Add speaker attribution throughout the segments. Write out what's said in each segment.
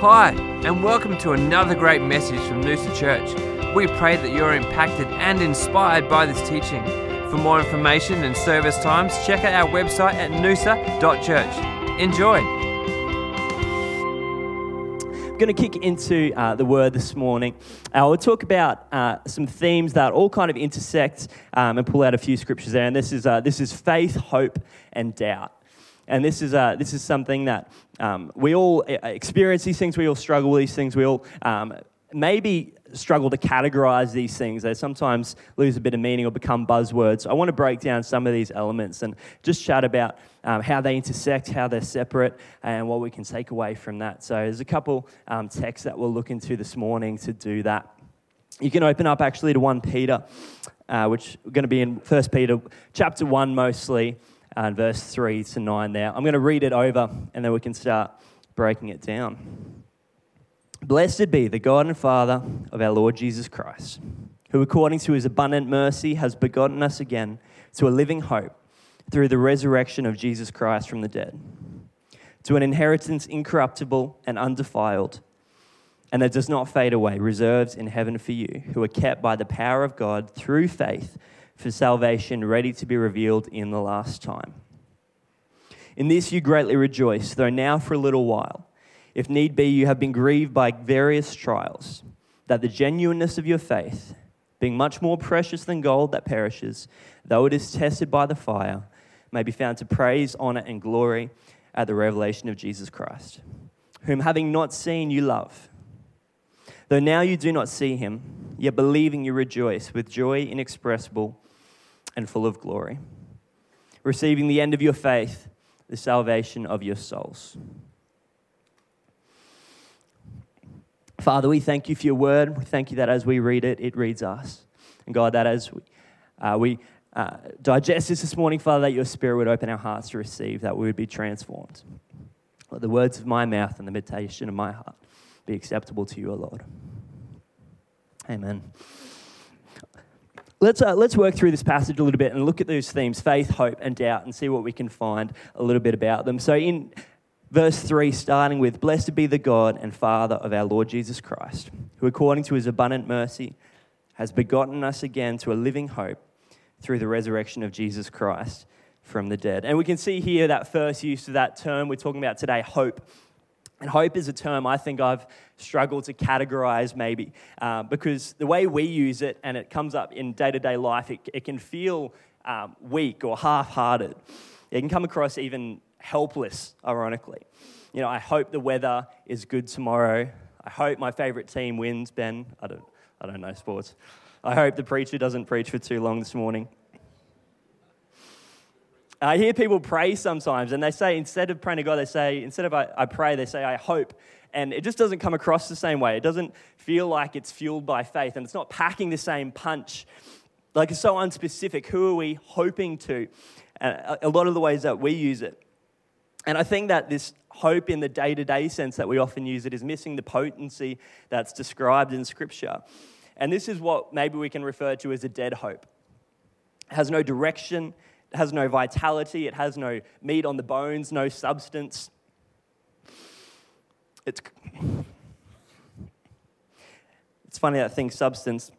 Speaker 1: Hi, and welcome to another great message from Noosa Church. We pray that you're impacted and inspired by this teaching. For more information and service times, check out our website at noosa.church. Enjoy.
Speaker 2: I'm going to kick into uh, the word this morning. Uh, we'll talk about uh, some themes that all kind of intersect um, and pull out a few scriptures there. And this is, uh, this is faith, hope, and doubt. And this is, uh, this is something that um, we all uh, experience these things, we all struggle with these things, we all um, maybe struggle to categorize these things. They sometimes lose a bit of meaning or become buzzwords. I want to break down some of these elements and just chat about um, how they intersect, how they're separate, and what we can take away from that. So there's a couple um, texts that we'll look into this morning to do that. You can open up actually to 1 Peter, uh, which we're going to be in 1 Peter chapter 1 mostly and verse 3 to 9 there. I'm going to read it over and then we can start breaking it down. Blessed be the God and Father of our Lord Jesus Christ, who according to his abundant mercy has begotten us again to a living hope through the resurrection of Jesus Christ from the dead, to an inheritance incorruptible and undefiled, and that does not fade away, reserved in heaven for you, who are kept by the power of God through faith for salvation ready to be revealed in the last time. In this you greatly rejoice, though now for a little while, if need be, you have been grieved by various trials, that the genuineness of your faith, being much more precious than gold that perishes, though it is tested by the fire, may be found to praise, honor, and glory at the revelation of Jesus Christ, whom having not seen you love. Though now you do not see him, yet believing you rejoice with joy inexpressible and full of glory, receiving the end of your faith, the salvation of your souls. Father, we thank you for your word. We thank you that as we read it, it reads us. And God, that as we, uh, we uh, digest this this morning, Father, that your spirit would open our hearts to receive, that we would be transformed. Let the words of my mouth and the meditation of my heart be acceptable to you, O Lord. Amen. Let's, uh, let's work through this passage a little bit and look at those themes faith, hope, and doubt and see what we can find a little bit about them. So, in verse 3, starting with Blessed be the God and Father of our Lord Jesus Christ, who according to his abundant mercy has begotten us again to a living hope through the resurrection of Jesus Christ from the dead. And we can see here that first use of that term we're talking about today, hope. And hope is a term I think I've struggled to categorize maybe uh, because the way we use it and it comes up in day to day life, it, it, can feel um, weak or half hearted. It can come across even helpless, ironically. You know, I hope the weather is good tomorrow. I hope my favorite team wins, Ben. I don't, I don't know sports. I hope the preacher doesn't preach for too long this morning. I hear people pray sometimes, and they say, instead of praying to God, they say, instead of I, I, pray, they say, I hope. And it just doesn't come across the same way. It doesn't feel like it's fueled by faith, and it's not packing the same punch. Like it's so unspecific. Who are we hoping to? A lot of the ways that we use it. And I think that this hope in the day to day sense that we often use it is missing the potency that's described in Scripture. And this is what maybe we can refer to as a dead hope. It has no direction, has no vitality, it has no meat on the bones, no substance. It's, it's funny that thing, substance.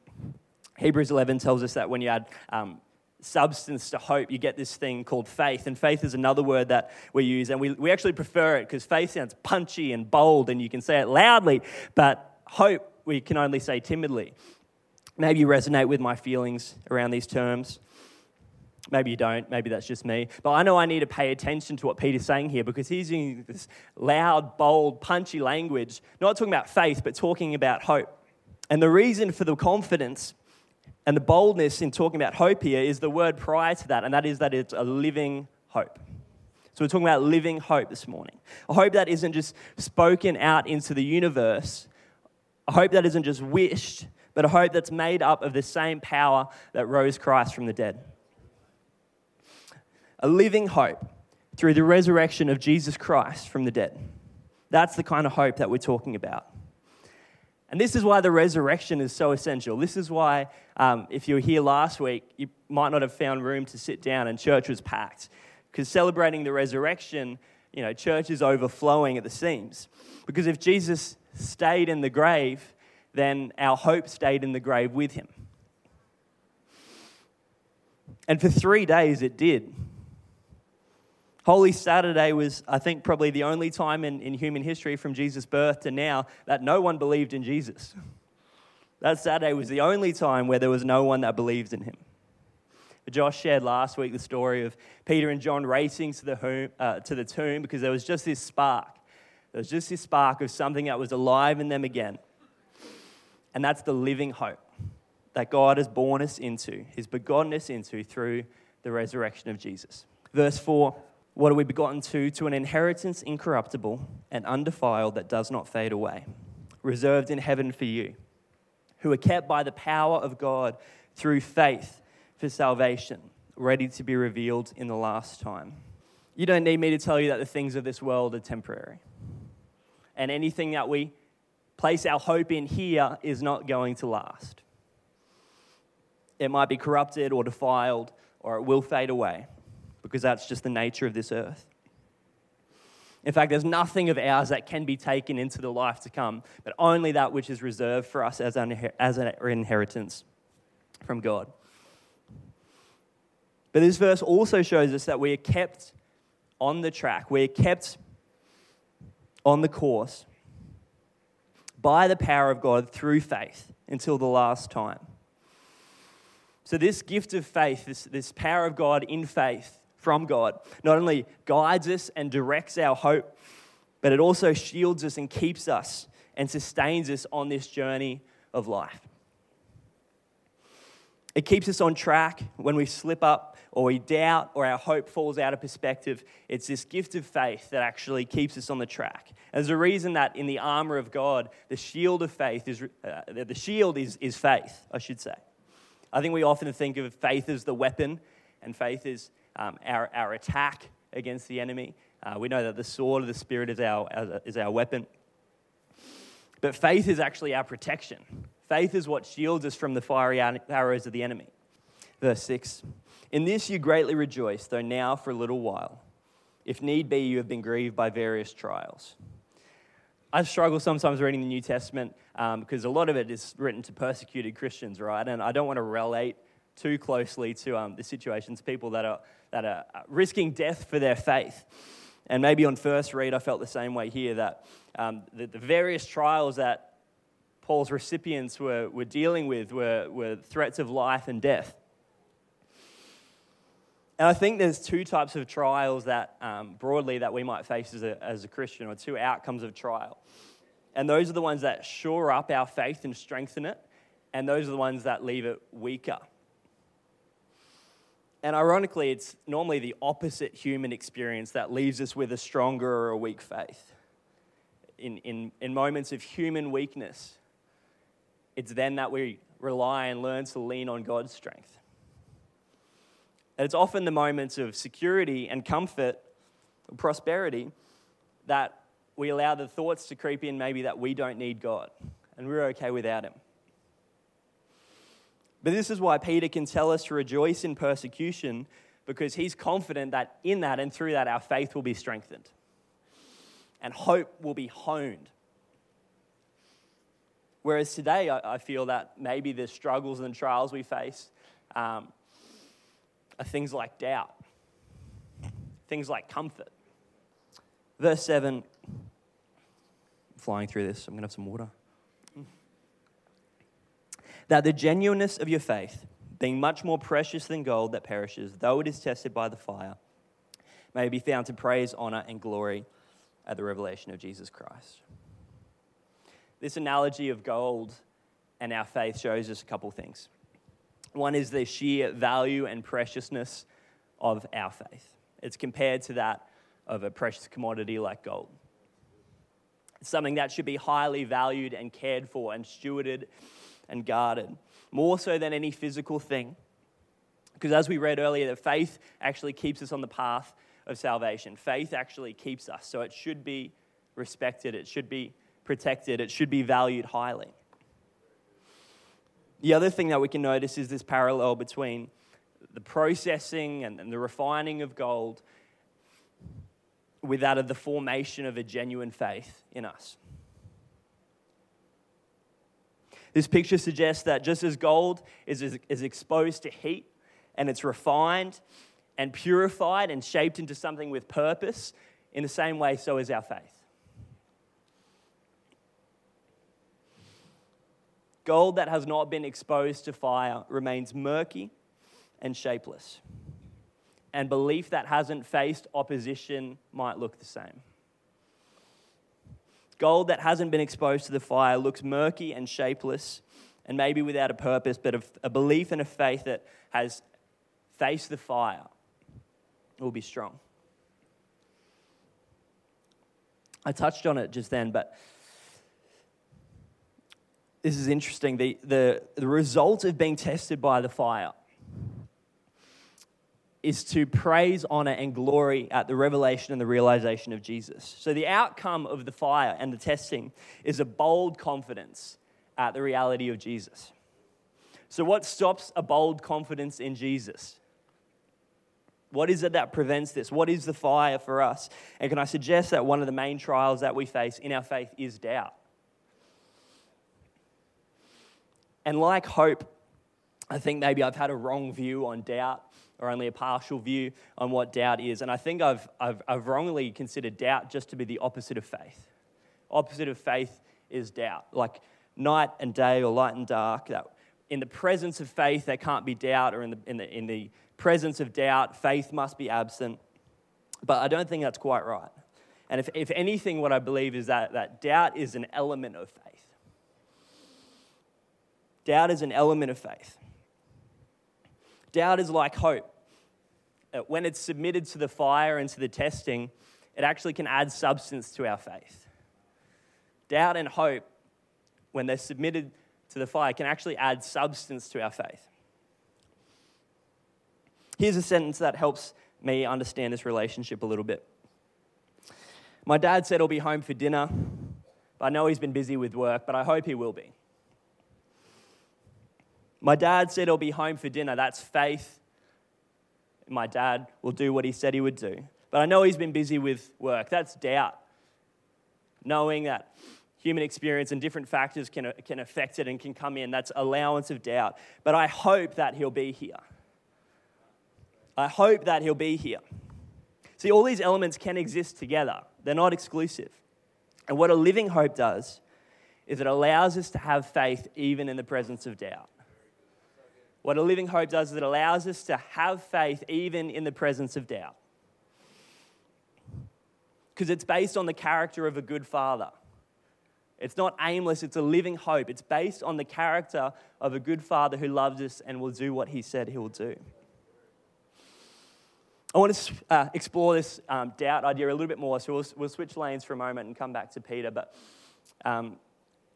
Speaker 2: Hebrews 11 tells us that when you add um, substance to hope, you get this thing called faith. And faith is another word that we use. And we, we actually prefer it because faith sounds punchy and bold and you can say it loudly, but hope we can only say timidly. Maybe you resonate with my feelings around these terms. Maybe you don't. Maybe that's just me. But I know I need to pay attention to what Peter's saying here because he's using this loud, bold, punchy language, not talking about faith, but talking about hope. And the reason for the confidence and the boldness in talking about hope here is the word prior to that, and that is that it's a living hope. So we're talking about living hope this morning. A hope that isn't just spoken out into the universe, a hope that isn't just wished, but a hope that's made up of the same power that rose Christ from the dead a living hope through the resurrection of Jesus Christ from the dead. That's the kind of hope that we're talking about. And this is why the resurrection is so essential. This is why, um, if you were here last week, you might not have found room to sit down and church was packed. Because celebrating the resurrection you know, church is overflowing at the seams. Because if Jesus stayed in the grave, then our hope stayed in the grave with him. And for three days it did. Holy Saturday was, I think, probably the only time in, in human history from Jesus' birth to now that no one believed in Jesus. That Saturday was the only time where there was no one that believed in him. Josh shared last week the story of Peter and John racing to the, home, uh, to the tomb because there was just this spark. There was just this spark of something that was alive in them again. And that's the living hope that God has born us into, He's begotten us into through the resurrection of Jesus. Verse 4 What are we begotten to? To an inheritance incorruptible and undefiled that does not fade away, reserved in heaven for you, who are kept by the power of God through faith for salvation, ready to be revealed in the last time. You don't need me to tell you that the things of this world are temporary. And anything that we place our hope in here is not going to last. It might be corrupted or defiled, or it will fade away, because that's just the nature of this earth. In fact, there's nothing of ours that can be taken into the life to come, but only that which is reserved for us as an, as an inheritance from God. But this verse also shows us that we are kept on the track, we are kept on the course by the power of God through faith until the last time. So, this gift of faith, this, this power of God in faith from God, not only guides us and directs our hope, but it also shields us and keeps us and sustains us on this journey of life. It keeps us on track when we slip up or we doubt or our hope falls out of perspective. It's this gift of faith that actually keeps us on the track. There's a reason that in the armor of God, the shield of faith is, uh, the shield is, is faith, I should say. I think we often think of faith as the weapon, and faith is um, our, our attack against the enemy. Uh, we know that the sword of the Spirit is our, is our weapon. But faith is actually our protection. Faith is what shields us from the fiery arrows of the enemy. Verse 6 In this you greatly rejoice, though now for a little while. If need be, you have been grieved by various trials. I struggle sometimes reading the New Testament um, because a lot of it is written to persecuted Christians, right? And I don't want to relate too closely to um, the situations, people that are, that are uh, risking death for their faith. And maybe on first read, I felt the same way here that um, the, the, various trials that Paul's recipients were, were dealing with were, were threats of life and death. And I think there's two types of trials that, um, broadly, that we might face as a, as a Christian, or two outcomes of trial. And those are the ones that shore up our faith and strengthen it, and those are the ones that leave it weaker. And ironically, it's normally the opposite human experience that leaves us with a stronger or a weak faith. In, in, in moments of human weakness, it's then that we rely and learn to lean on God's strength. And it's often the moments of security and comfort, prosperity, that we allow the thoughts to creep in maybe that we don't need God and we're okay without Him. But this is why Peter can tell us to rejoice in persecution because he's confident that in that and through that our faith will be strengthened and hope will be honed. Whereas today, I, feel that maybe the struggles and trials we face um, are things like doubt, things like comfort. Verse 7, flying through this, I'm going to have some water. That the genuineness of your faith, being much more precious than gold that perishes, though it is tested by the fire, may be found to praise, honor, and glory at the revelation of Jesus Christ. This analogy of gold and our faith shows us a couple things. One is the sheer value and preciousness of our faith. It's compared to that of a precious commodity like gold. Something that should be highly valued and cared for and stewarded and guarded, more so than any physical thing. Because as we read earlier, that faith actually keeps us on the path of salvation. Faith actually keeps us. So it should be respected, it should be protected, it should be valued highly. The other thing that we can notice is this parallel between the processing and, the refining of gold with that of the formation of a genuine faith in us. This picture suggests that just as gold is, is exposed to heat and it's refined and purified and shaped into something with purpose, in the same way, so is our faith. Gold that has not been exposed to fire remains murky and shapeless. And belief that hasn't faced opposition might look the same. Gold that hasn't been exposed to the fire looks murky and shapeless and maybe without a purpose, but a, belief and a faith that has faced the fire will be strong. I touched on it just then, but this is interesting. The, the, the result of being tested by the fire is to praise, honor, and glory at the revelation and the realization of Jesus. So, the outcome of the fire and the testing is a bold confidence at the reality of Jesus. So, what stops a bold confidence in Jesus? What is it that prevents this? What is the fire for us? And can I suggest that one of the main trials that we face in our faith is doubt? And like hope, I think maybe I've had a wrong view on doubt or only a partial view on what doubt is. And I think I've, I've, I've wrongly considered doubt just to be the opposite of faith. Opposite of faith is doubt, like night and day or light and dark. That in the presence of faith, there can't be doubt, or in the, in the, in the presence of doubt, faith must be absent. But I don't think that's quite right. And if, if anything, what I believe is that, that doubt is an element of faith. Doubt is an element of faith. Doubt is like hope. Uh, when it's submitted to the fire and to the testing, it actually can add substance to our faith. Doubt and hope, when they're submitted to the fire, can actually add substance to our faith. Here's a sentence that helps me understand this relationship a little bit. My dad said he'll be home for dinner. I know he's been busy with work, but I hope he will be. My dad said he'll be home for dinner. That's faith. My dad will do what he said he would do. But I know he's been busy with work. That's doubt. Knowing that human experience and different factors can, can affect it and can come in. That's allowance of doubt. But I hope that he'll be here. I hope that he'll be here. See, all these elements can exist together, they're not exclusive. And what a living hope does is it allows us to have faith even in the presence of doubt. What a living hope does is it allows us to have faith even in the presence of doubt. Because it's based on the character of a good father. It's not aimless, it's a living hope. It's based on the character of a good father who loves us and will do what he said he will do. I want to uh, explore this um, doubt idea a little bit more, so we'll, we'll, switch lanes for a moment and come back to Peter. But um,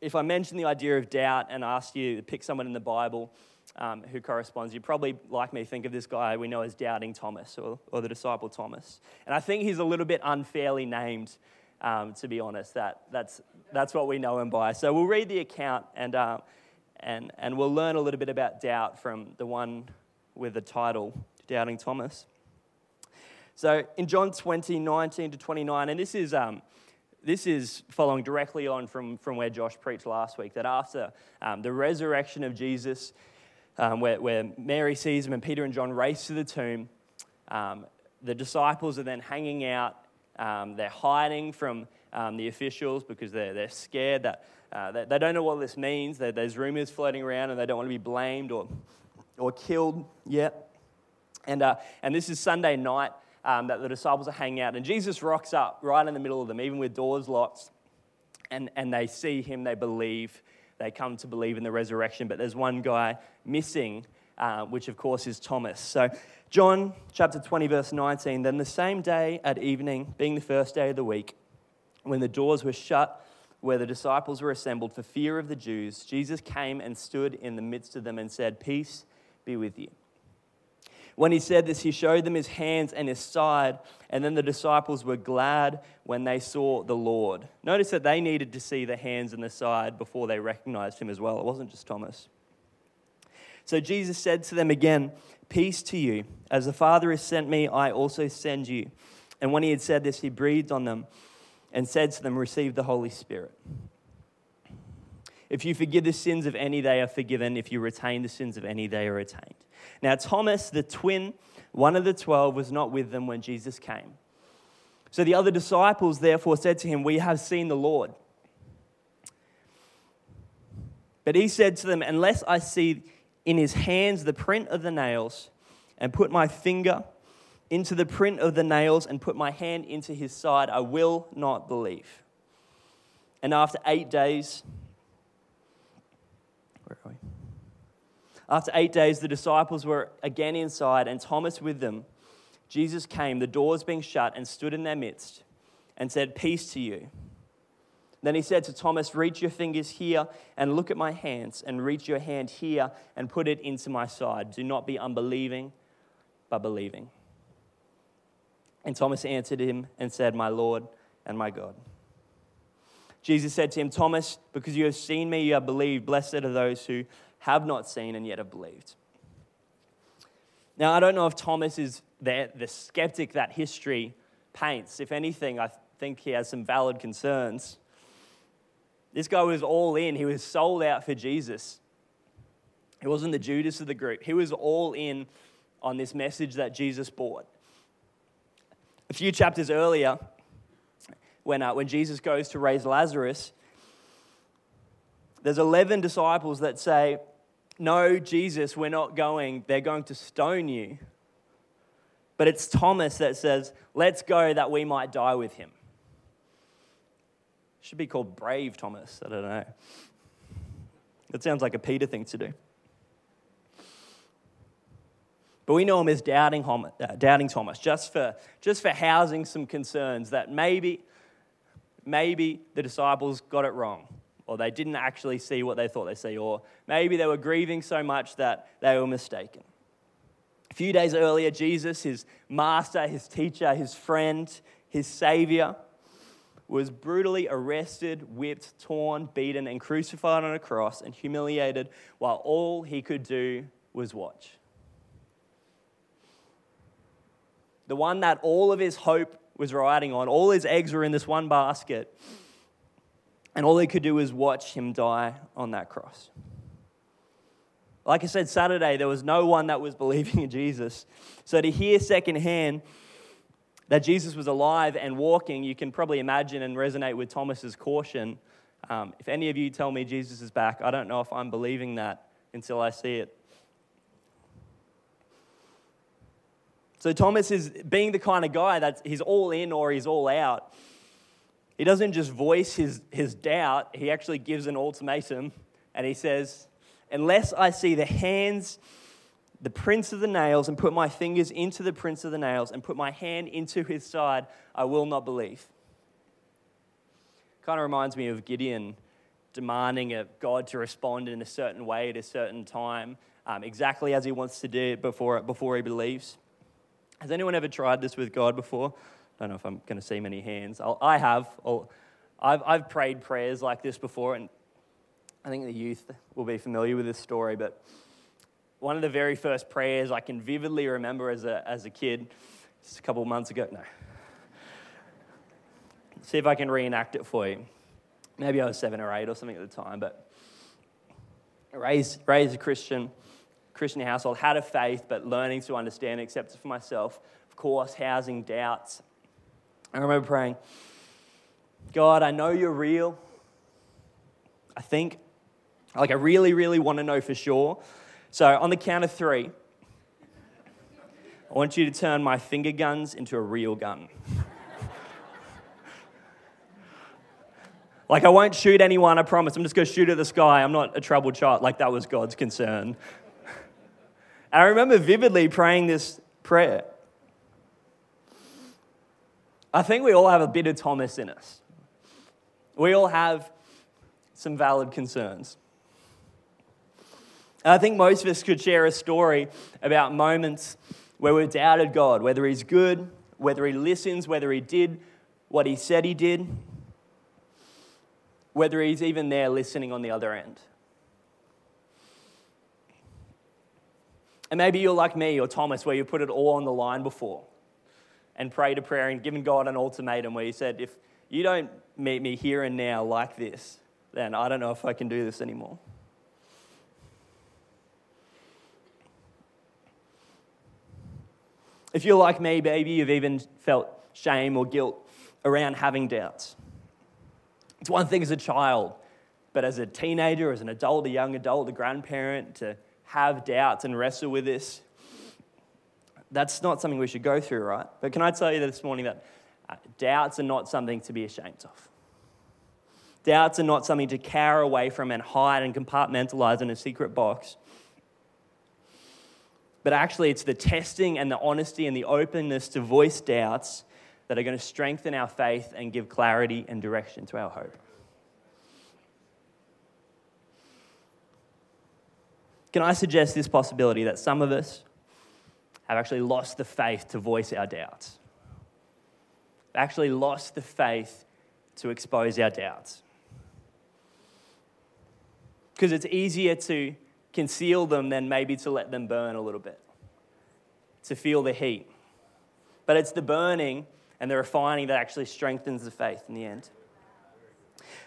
Speaker 2: if I mention the idea of doubt and ask you to pick someone in the Bible, um, who corresponds. You probably, like me, think of this guy we know as Doubting Thomas or, or the disciple Thomas. And I think he's a little bit unfairly named, um, to be honest. That, that's, that's what we know him by. So we'll read the account and, uh, and, and we'll learn a little bit about doubt from the one with the title, Doubting Thomas. So in John 20, 19 to 29, and this is. Um, this is following directly on from, from where Josh preached last week that after um, the resurrection of Jesus, um, where, where, Mary sees him and Peter and John race to the tomb. Um, the disciples are then hanging out. Um, they're hiding from um, the officials because they're, they're scared that uh, they, they, don't know what this means. there's rumors floating around and they don't want to be blamed or, or killed yet. And, uh, and this is Sunday night um, that the disciples are hanging out. And Jesus rocks up right in the middle of them, even with doors locked. And, and they see him, they believe they come to believe in the resurrection. But there's one guy missing, uh, which of course is Thomas. So, John chapter 20, verse 19 Then the same day at evening, being the first day of the week, when the doors were shut where the disciples were assembled for fear of the Jews, Jesus came and stood in the midst of them and said, Peace be with you. When he said this, he showed them his hands and his side, and then the disciples were glad when they saw the Lord. Notice that they needed to see the hands and the side before they recognized him as well. It wasn't just Thomas. So Jesus said to them again, Peace to you. As the Father has sent me, I also send you. And when he had said this, he breathed on them and said to them, Receive the Holy Spirit. If you forgive the sins of any, they are forgiven. If you retain the sins of any, they are retained. Now, Thomas, the twin, one of the twelve, was not with them when Jesus came. So the other disciples therefore said to him, We have seen the Lord. But he said to them, Unless I see in his hands the print of the nails, and put my finger into the print of the nails, and put my hand into his side, I will not believe. And after eight days, where are we? After eight days, the disciples were again inside, and Thomas with them. Jesus came, the doors being shut, and stood in their midst and said, Peace to you. Then he said to Thomas, Reach your fingers here and look at my hands, and reach your hand here and put it into my side. Do not be unbelieving, but believing. And Thomas answered him and said, My Lord and my God. Jesus said to him, Thomas, because you have seen me, you have believed. Blessed are those who have not seen and yet have believed. Now, I don't know if Thomas is the, the skeptic that history paints. If anything, I think he has some valid concerns. This guy was all in, he was sold out for Jesus. He wasn't the Judas of the group, he was all in on this message that Jesus brought. A few chapters earlier, when, uh, when Jesus goes to raise Lazarus, there's 11 disciples that say, No, Jesus, we're not going. They're going to stone you. But it's Thomas that says, Let's go that we might die with him. Should be called Brave Thomas. I don't know. That sounds like a Peter thing to do. But we know him as doubting, uh, Thomas, just for, just for housing some concerns that maybe, maybe the disciples got it wrong, or they didn't actually see what they thought they see, or maybe they were grieving so much that they were mistaken. A few days earlier, Jesus, his master, his teacher, his friend, his savior, was brutally arrested, whipped, torn, beaten, and crucified on a cross and humiliated while all he could do was watch. the one that all of his hope was riding on. All his eggs were in this one basket. And all he could do was watch him die on that cross. Like I said, Saturday, there was no one that was believing in Jesus. So to hear secondhand that Jesus was alive and walking, you can probably imagine and resonate with Thomas's caution. Um, if any of you tell me Jesus is back, I don't know if I'm believing that until I see it. So Thomas is being the kind of guy that he's all in or he's all out. He doesn't just voice his, his doubt, he actually gives an ultimatum and he says, Unless I see the hands, the prints of the nails, and put my fingers into the prints of the nails and put my hand into his side, I will not believe. Kind of reminds me of Gideon demanding of God to respond in a certain way at a certain time, um, exactly as he wants to do it before, before he believes. Has anyone ever tried this with God before? I don't know if I'm going to see many hands. I'll, I have. I'll, I've, I've prayed prayers like this before, and I think the youth will be familiar with this story. But one of the very first prayers I can vividly remember as a, as a kid, just a couple months ago. No. See if I can reenact it for you. Maybe I was seven or eight or something at the time, but raised, raised a Christian Christian household, had a faith, but learning to understand and accept it for myself. Of course, housing doubts. I remember praying, God, I know you're real. I think. Like, I really, really want to know for sure. So, on the count of three, I want you to turn my finger guns into a real gun. like, I won't shoot anyone, I promise. I'm just going to shoot at the sky. I'm not a troubled child. Like, that was God's concern. And I remember vividly praying this prayer. I think we all have a bit of Thomas in us. We all have some valid concerns. And I think most of us could share a story about moments where we've doubted God, whether He's good, whether He listens, whether He did what He said He did, whether He's even there listening on the other end. And maybe you're like me or Thomas, where you put it all on the line before. and prayed a prayer and given God an ultimatum where you said, If you don't meet me here and now like this, then I don't know if I can do this anymore. If you're like me, maybe you've even felt shame or guilt around having doubts. It's one thing as a child, but as a teenager, as an adult, a young adult, a grandparent, to have doubts and wrestle with this, that's not something we should go through, right? But can I tell you this morning that uh, doubts are not something to be ashamed of? Doubts are not something to cower away from and hide and compartmentalize in a secret box. But actually, it's the testing and the honesty and the openness to voice doubts that are going to strengthen our faith and give clarity and direction to our hope. Can I suggest this possibility that some of us have actually lost the faith to voice our doubts? Actually, lost the faith to expose our doubts. Because it's easier to conceal them than maybe to let them burn a little bit, to feel the heat. But it's the burning and the refining that actually strengthens the faith in the end.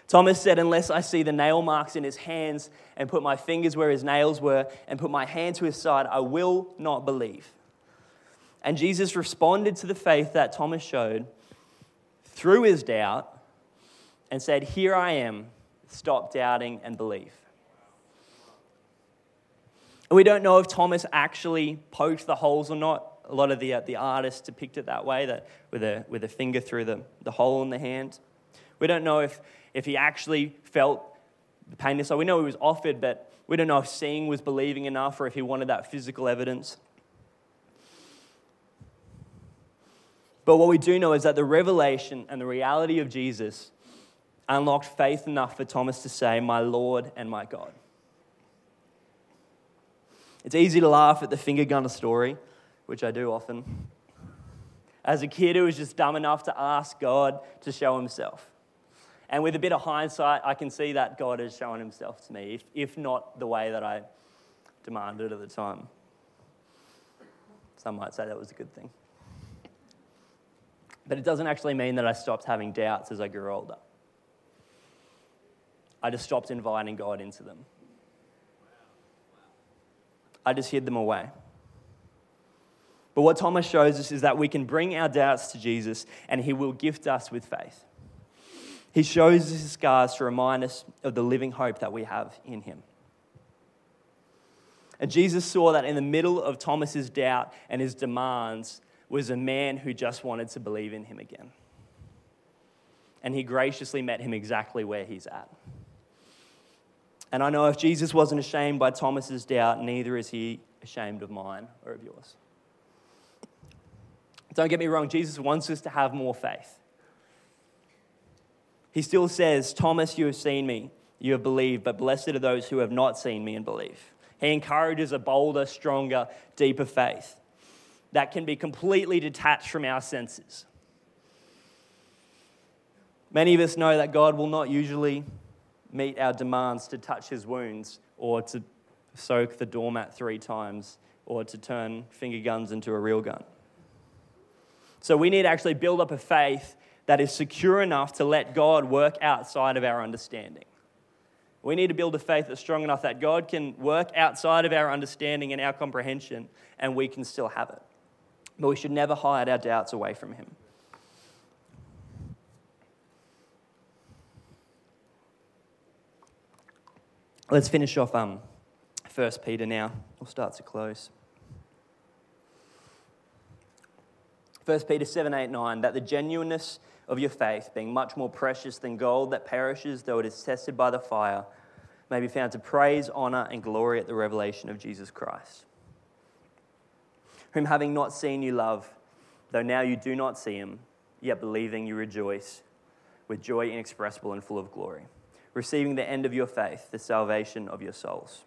Speaker 2: Thomas said, Unless I see the nail marks in his hands and put my fingers where his nails were and put my hand to his side, I will not believe. And Jesus responded to the faith that Thomas showed through his doubt and said, Here I am, stop doubting and believe. And we don't know if Thomas actually poked the holes or not. A lot of the, uh, the artists depict it that way, that with a, with a finger through the, the hole in the hand. We don't know if, if he actually felt the pain So We know he was offered, but we don't know if seeing was believing enough or if he wanted that physical evidence. But what we do know is that the revelation and the reality of Jesus unlocked faith enough for Thomas to say, My Lord and my God. It's easy to laugh at the finger gunner story, which I do often. As a kid, who was just dumb enough to ask God to show himself. And with a bit of hindsight, I can see that God has shown himself to me, if, if not the way that I demanded at the time. Some might say that was a good thing. But it doesn't actually mean that I stopped having doubts as I grew older. I just stopped inviting God into them. I just hid them away. But what Thomas shows us is that we can bring our doubts to Jesus and he will gift us with faith. He shows us his scars to remind us of the living hope that we have in him. And Jesus saw that in the middle of Thomas's doubt and his demands was a man who just wanted to believe in him again. And he graciously met him exactly where he's at. And I know if Jesus wasn't ashamed by Thomas's doubt, neither is he ashamed of mine or of yours. Don't get me wrong, Jesus wants us to have more faith. He still says, Thomas, you have seen me, you have believed, but blessed are those who have not seen me and believe. He encourages a bolder, stronger, deeper faith that can be completely detached from our senses. Many of us know that God will not usually meet our demands to touch his wounds or to soak the doormat three times or to turn finger guns into a real gun. So we need to actually build up a faith that is secure enough to let God work outside of our understanding. We need to build a faith that's strong enough that God can work outside of our understanding and our comprehension, and we can still have it. But we should never hide our doubts away from Him. Let's finish off um, 1 Peter now. We'll start to close. 1 Peter 7, 8, 9, that the genuineness of your faith, being much more precious than gold that perishes, though it is tested by the fire, may be found to praise, honor, and glory at the revelation of Jesus Christ, whom having not seen you love, though now you do not see him, yet believing you rejoice with joy inexpressible and full of glory receiving the end of your faith, the salvation of your souls.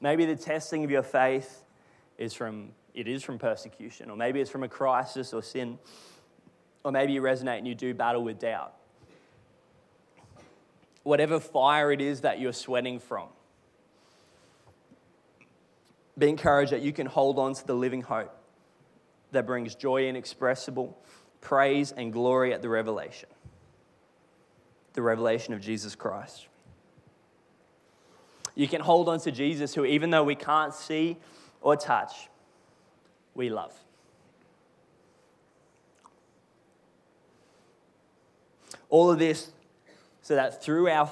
Speaker 2: Maybe the testing of your faith is from it is from persecution, or maybe it's from a crisis or sin, or maybe you resonate and you do battle with doubt. Whatever fire it is that you're sweating from, Be encouraged that you can hold on to the living hope that brings joy inexpressible, praise and glory at the revelation. The revelation of Jesus Christ. You can hold on to Jesus, who, even though we can't see or touch, we love. All of this so that through our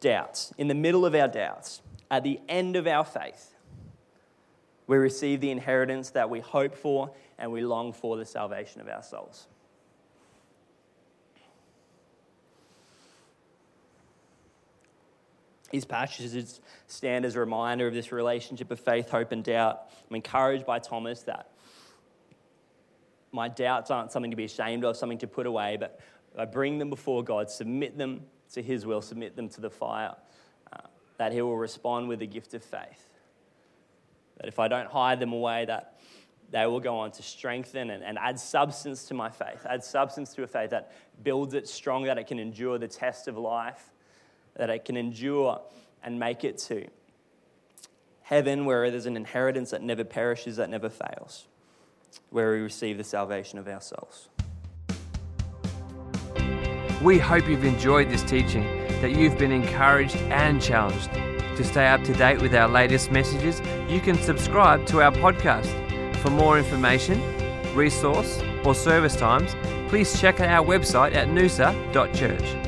Speaker 2: doubts, in the middle of our doubts, at the end of our faith, we receive the inheritance that we hope for and we long for the salvation of our souls. These passages stand as a reminder of this relationship of faith, hope, and doubt. I'm encouraged by Thomas that my doubts aren't something to be ashamed of, something to put away, but I bring them before God, submit them to His will, submit them to the fire, uh, that He will respond with the gift of faith. That if I don't hide them away, that they will go on to strengthen and, and add substance to my faith, add substance to a faith that builds it strong, that it can endure the test of life that it can endure and make it to heaven where there's an inheritance that never perishes, that never fails, where we receive the salvation of our souls.
Speaker 1: We hope you've enjoyed this teaching, that you've been encouraged and challenged. To stay up to date with our latest messages, you can subscribe to our podcast. For more information, resource, or service times, please check out our website at noosa.church.